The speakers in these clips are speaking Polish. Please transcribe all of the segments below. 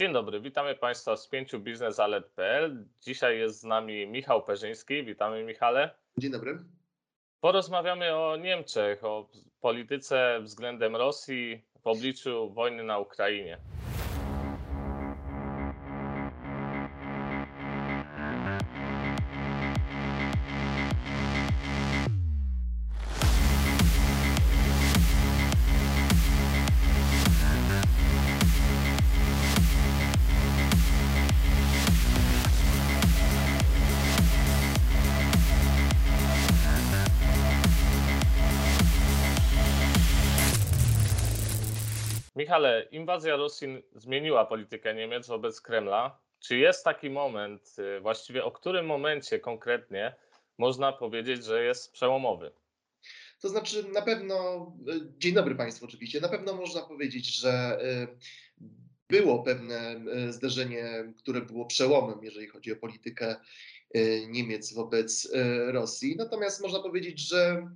Dzień dobry, witamy Państwa z pięciu biznesalert.pl. Dzisiaj jest z nami Michał Perzyński. Witamy Michale. Dzień dobry. Porozmawiamy o Niemczech, o polityce względem Rosji w obliczu wojny na Ukrainie. Michale, inwazja Rosji zmieniła politykę Niemiec wobec Kremla. Czy jest taki moment, y, właściwie o którym momencie konkretnie można powiedzieć, że jest przełomowy? To znaczy, na pewno, y, dzień dobry Państwu oczywiście, na pewno można powiedzieć, że y, było pewne zdarzenie, które było przełomem, jeżeli chodzi o politykę Niemiec wobec Rosji. Natomiast można powiedzieć, że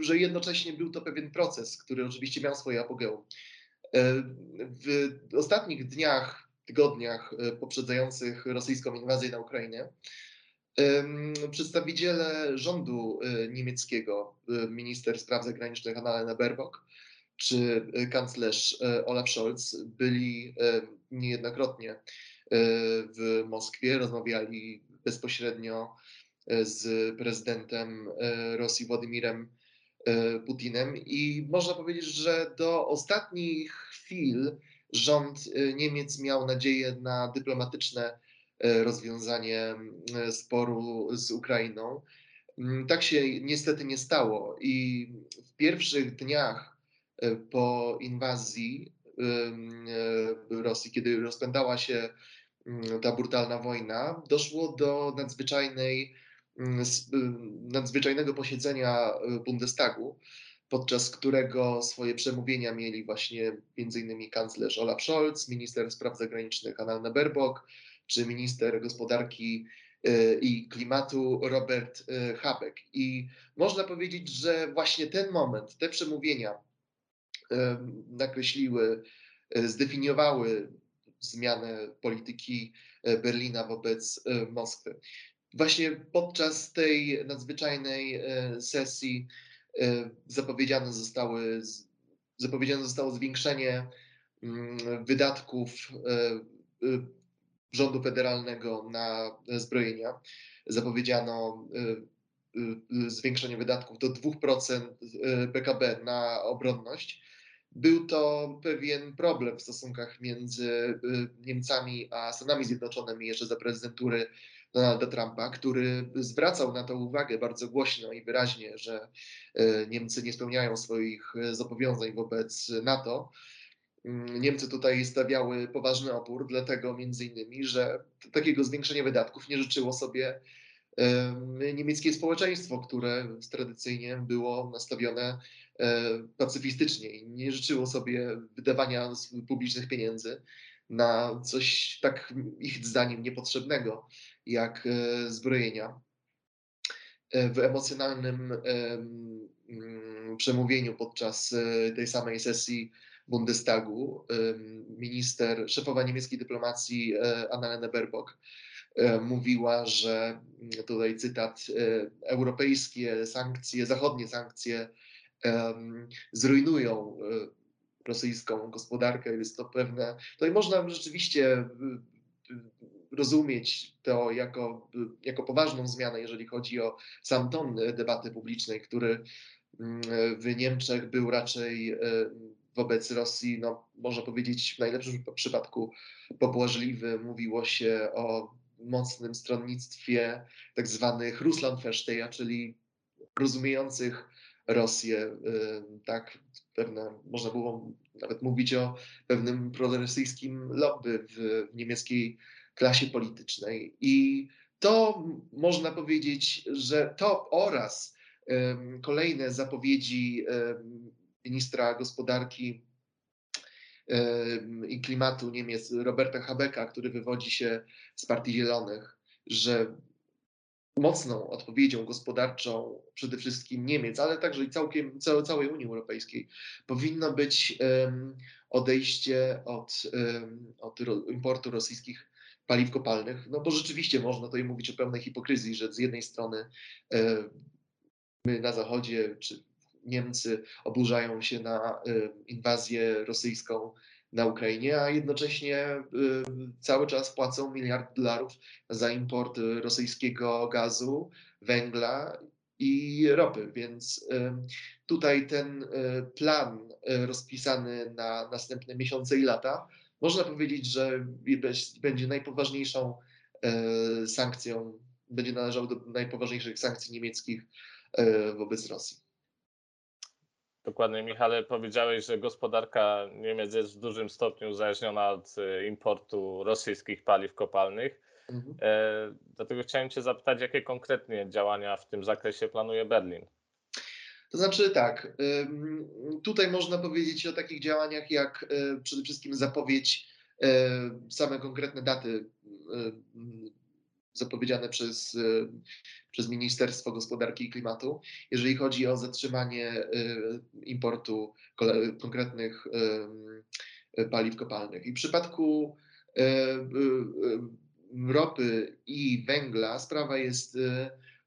że jednocześnie był to pewien proces, który oczywiście miał swoje apogeum. Y, w ostatnich dniach, tygodniach y, poprzedzających rosyjską inwazję na Ukrainę, przedstawiciele rządu niemieckiego, minister spraw zagranicznych Annalena Baerbock czy kanclerz Olaf Scholz byli niejednokrotnie w Moskwie, rozmawiali bezpośrednio z prezydentem e, Rosji Władimirem e, Putinem i można powiedzieć, że do ostatnich chwil rząd e, Niemiec miał nadzieję na dyplomatyczne rozwiązanie sporu z Ukrainą. Mm, tak się niestety nie stało i w pierwszych dniach po inwazji Rosji, kiedy rozpętała się mm, ta brutalna wojna, doszło do nadzwyczajnej nadzwyczajnego posiedzenia y, Bundestagu, podczas którego swoje przemówienia mieli właśnie m.in. kanclerz Olaf Scholz, minister spraw zagranicznych Annalena Baerbock, czy minister gospodarki y, i klimatu Robert Habeck. I można powiedzieć, że właśnie ten moment, te przemówienia nakreśliły, zdefiniowały zmianę polityki Berlina wobec Moskwy. Właśnie podczas tej nadzwyczajnej e, sesji e, zapowiedziane zostały, zapowiedziane zostało zwiększenie mm, wydatków e, rządu federalnego na zbrojenia. Zapowiedziano zwiększenie wydatków do 2% PKB na obronność. Był to pewien problem w stosunkach między Niemcami a Stanami Zjednoczonymi jeszcze za prezydentury Donalda Trumpa, który zwracał na to uwagę bardzo głośno i wyraźnie, że e, Niemcy nie spełniają swoich e, zobowiązań wobec NATO. Mm, Niemcy tutaj stawiały poważny opór, dlatego między innymi, że takiego zwiększenia wydatków nie życzyło sobie niemieckie społeczeństwo, które tradycyjnie było nastawione e, pacyfistycznie i nie życzyło sobie wydawania publicznych pieniędzy na coś tak ich zdaniem niepotrzebnego jak e, zbrojenia. E, w emocjonalnym mm, przemówieniu podczas e, tej samej sesji Bundestagu minister, szefowa niemieckiej dyplomacji Annalena Baerbock mówiła, że mm, tutaj cytat, europejskie sankcje, zachodnie sankcje zrujnują rosyjską gospodarkę, jest to pewne. To i można rzeczywiście rozumieć to jako, jako poważną zmianę, jeżeli chodzi o sam ton debaty publicznej, który mm, w Niemczech był raczej e, wobec Rosji, no, można powiedzieć w najlepszym przypadku pobłażliwy. Mówiło się o mocnym stronnictwie tak zwanych Russlandversteher, czyli rozumiejących Rosję, e, tak, pewne, można było nawet mówić o pewnym prorosyjskim lobby w niemieckiej klasie politycznej. I to można powiedzieć, że to oraz um, kolejne zapowiedzi um, ministra gospodarki um, i klimatu Niemiec Roberta Habecka, który wywodzi się z Partii Zielonych, że mocną odpowiedzią gospodarczą przede wszystkim Niemiec, ale także i całkiem, całe, całej Unii Europejskiej powinno być um, odejście od, um, od importu rosyjskich paliw kopalnych, no bo rzeczywiście można tutaj mówić o pełnej hipokryzji, że z jednej strony um, my na Zachodzie czy Niemcy oburzają się na inwazję rosyjską na Ukrainie, a jednocześnie y, cały czas płacą miliard dolarów za import rosyjskiego gazu, węgla i ropy. Więc tutaj ten plan rozpisany na następne miesiące i lata, można powiedzieć, że będzie najpoważniejszą sankcją, będzie należał do najpoważniejszych sankcji niemieckich wobec Rosji. Dokładnie, Michale, powiedziałeś, że gospodarka Niemiec jest w dużym stopniu uzależniona od e, importu rosyjskich paliw kopalnych. Mhm. E, dlatego chciałem Cię zapytać, jakie konkretnie działania w tym zakresie planuje Berlin? To znaczy tak, tutaj można powiedzieć o takich działaniach jak e, przede wszystkim zapowiedź, same konkretne daty zapowiedziane przez, y, przez Ministerstwo Gospodarki i Klimatu, jeżeli chodzi o zatrzymanie y, importu konkretnych y, paliw kopalnych. I w przypadku ropy i węgla sprawa jest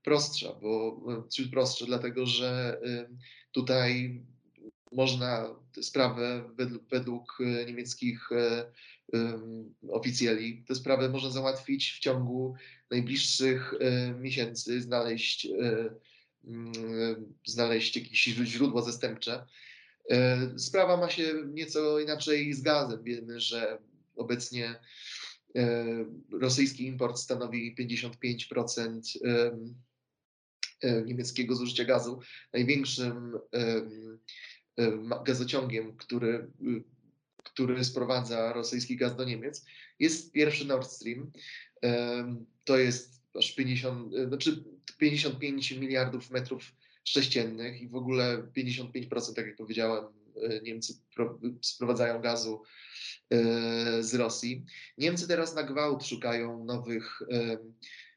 prostsza, bo czy prostsza, dlatego że tutaj można sprawę według, według niemieckich oficjeli, tę sprawę można załatwić w ciągu najbliższych e, miesięcy, znaleźć, e, mm, znaleźć jakieś źródło zastępcze. E, sprawa ma się nieco inaczej z gazem. Wiemy, że obecnie rosyjski import stanowi 55% niemieckiego zużycia gazu. Największym gazociągiem, który który sprowadza rosyjski gaz do Niemiec, jest pierwszy Nord Stream. To jest aż 50, znaczy 55 miliardów metrów sześciennych i w ogóle 55%, tak jak powiedziałem, e, Niemcy sprowadzają gazu e, z Rosji. Niemcy teraz na gwałt szukają nowych,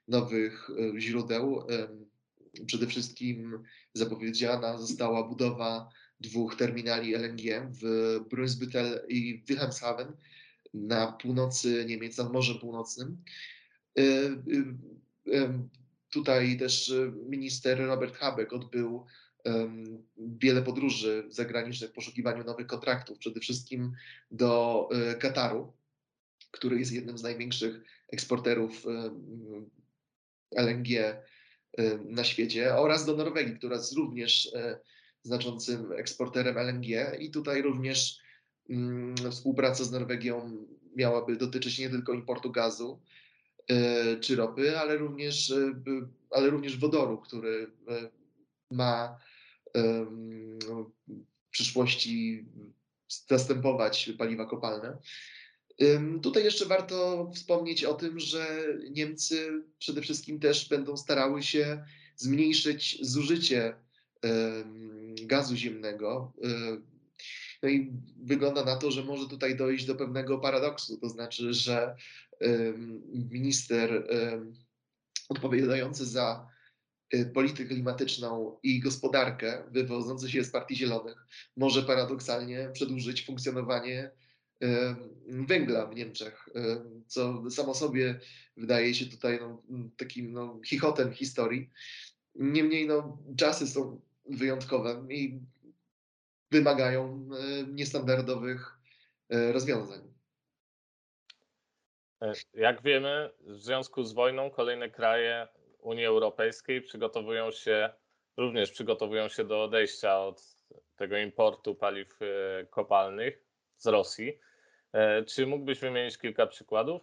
nowych e, źródeł. Przede wszystkim zapowiedziana została budowa dwóch terminali LNG w Brunsbüttel i Wilhelmshaven na północy Niemiec, nad Morzem Północnym. Y, y, y, tutaj też minister Robert Habeck odbył wiele podróży zagranicznych w poszukiwaniu nowych kontraktów, przede wszystkim do Kataru, który jest jednym z największych eksporterów LNG na świecie, oraz do Norwegii, która jest również znaczącym eksporterem LNG i tutaj również mm, współpraca z Norwegią miałaby dotyczyć nie tylko importu gazu y, czy ropy, ale również, y, ale również wodoru, który y, ma w przyszłości zastępować paliwa kopalne. Tutaj jeszcze warto wspomnieć o tym, że Niemcy przede wszystkim też będą starały się zmniejszyć zużycie gazu ziemnego. No i wygląda na to, że może tutaj dojść do pewnego paradoksu, to znaczy, że minister odpowiadający za y, politykę klimatyczną i gospodarkę, wywodzący się z Partii Zielonych, może paradoksalnie przedłużyć funkcjonowanie węgla w Niemczech, co samo sobie wydaje się tutaj no, takim no, chichotem historii. Niemniej no, czasy są wyjątkowe i wymagają e, niestandardowych e, rozwiązań. E, jak wiemy, w związku z wojną kolejne kraje Unii Europejskiej przygotowują się, również przygotowują się do odejścia od tego importu paliw kopalnych z Rosji. Czy mógłbyś wymienić kilka przykładów?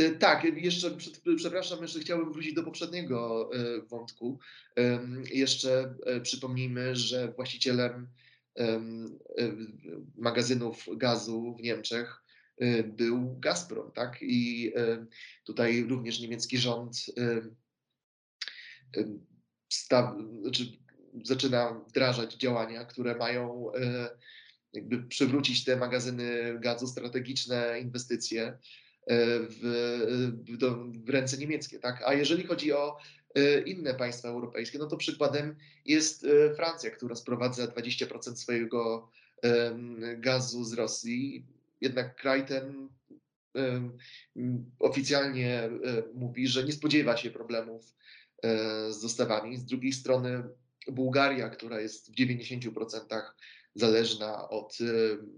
Y, tak, jeszcze, przepraszam, jeszcze chciałbym wrócić do poprzedniego y, wątku. Jeszcze e, przypomnijmy, że właścicielem magazynów gazu w Niemczech był Gazprom, tak? I tutaj również niemiecki rząd staw, znaczy zaczyna wdrażać działania, które mają e, jakby przywrócić te magazyny gazu, strategiczne inwestycje w, w, w ręce niemieckie. Tak? A jeżeli chodzi o e, inne państwa europejskie. No to przykładem jest Francja, która sprowadza 20% swojego gazu z Rosji. Jednak kraj ten oficjalnie mówi, że nie spodziewa się problemów z dostawami. Z drugiej strony Bułgaria, która jest w 90% zależna od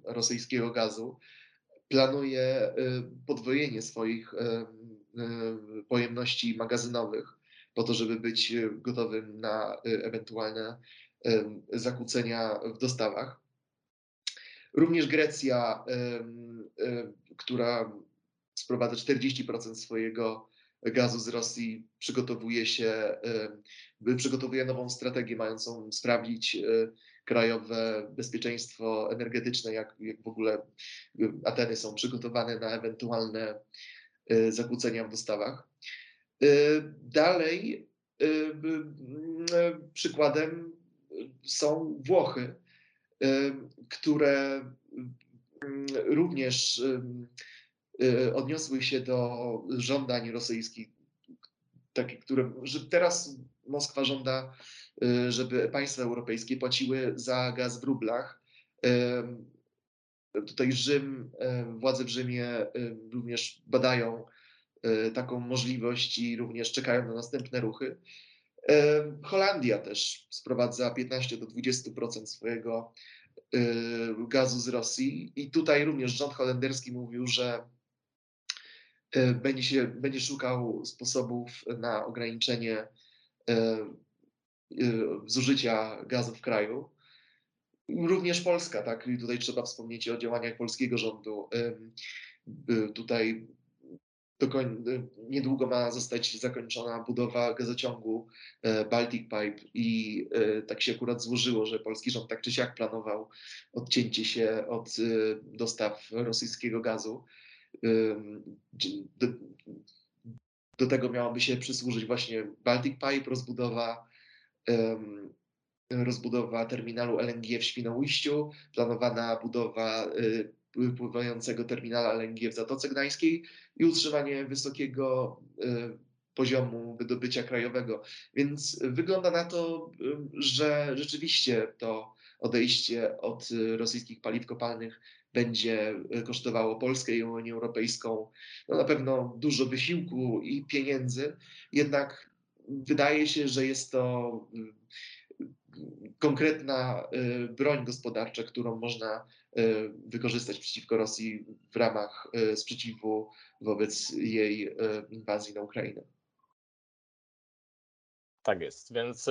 rosyjskiego gazu, planuje podwojenie swoich pojemności magazynowych po to, żeby być gotowym na ewentualne zakłócenia w dostawach. Również Grecja, która sprowadza 40% swojego gazu z Rosji, przygotowuje się, przygotowuje nową strategię mającą sprawdzić e, krajowe bezpieczeństwo energetyczne, jak, jak w ogóle Ateny są przygotowane na ewentualne e, zakłócenia w dostawach. E, dalej przykładem są Włochy, które również odniosły się do żądań rosyjskich, takie, które, że teraz Moskwa żąda, y, żeby państwa europejskie płaciły za gaz w rublach. Tutaj Rzym, władze w Rzymie również badają y, taką możliwość i również czekają na następne ruchy. Holandia też sprowadza 15 do 20% swojego gazu z Rosji i tutaj również rząd holenderski mówił, że będzie, się, będzie szukał sposobów na ograniczenie e, e, zużycia gazu w kraju. Również Polska, tak? I tutaj trzeba wspomnieć o działaniach polskiego rządu. Tutaj niedługo ma zostać zakończona budowa gazociągu Baltic Pipe i tak się akurat złożyło, że polski rząd tak czy siak planował odcięcie się od dostaw rosyjskiego gazu. Do, do tego miałoby się przysłużyć właśnie Baltic Pipe, rozbudowa, rozbudowa terminalu LNG w Świnoujściu, planowana budowa y, pływającego terminala LNG w Zatoce Gdańskiej i utrzymanie wysokiego y, poziomu wydobycia krajowego. Więc wygląda na to, że rzeczywiście to odejście od rosyjskich paliw kopalnych będzie e, kosztowało Polskę i Unię Europejską no na pewno dużo wysiłku i pieniędzy, jednak wydaje się, że jest to mm, konkretna e, broń gospodarcza, którą można wykorzystać przeciwko Rosji w ramach sprzeciwu wobec jej inwazji na Ukrainę. Tak jest, więc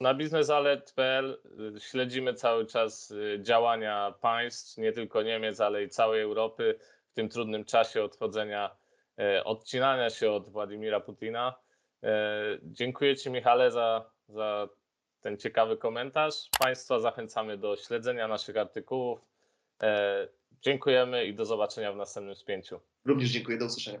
na biznesalert.pl y, śledzimy cały czas y, działania państw, nie tylko Niemiec, ale i całej Europy w tym trudnym czasie odchodzenia, e, odcinania się od Władimira Putina. E, dziękuję Ci, Michale, za, za ten ciekawy komentarz. Państwa zachęcamy do śledzenia naszych artykułów. E, dziękujemy i do zobaczenia w następnym spięciu. Również dziękuję, do usłyszenia.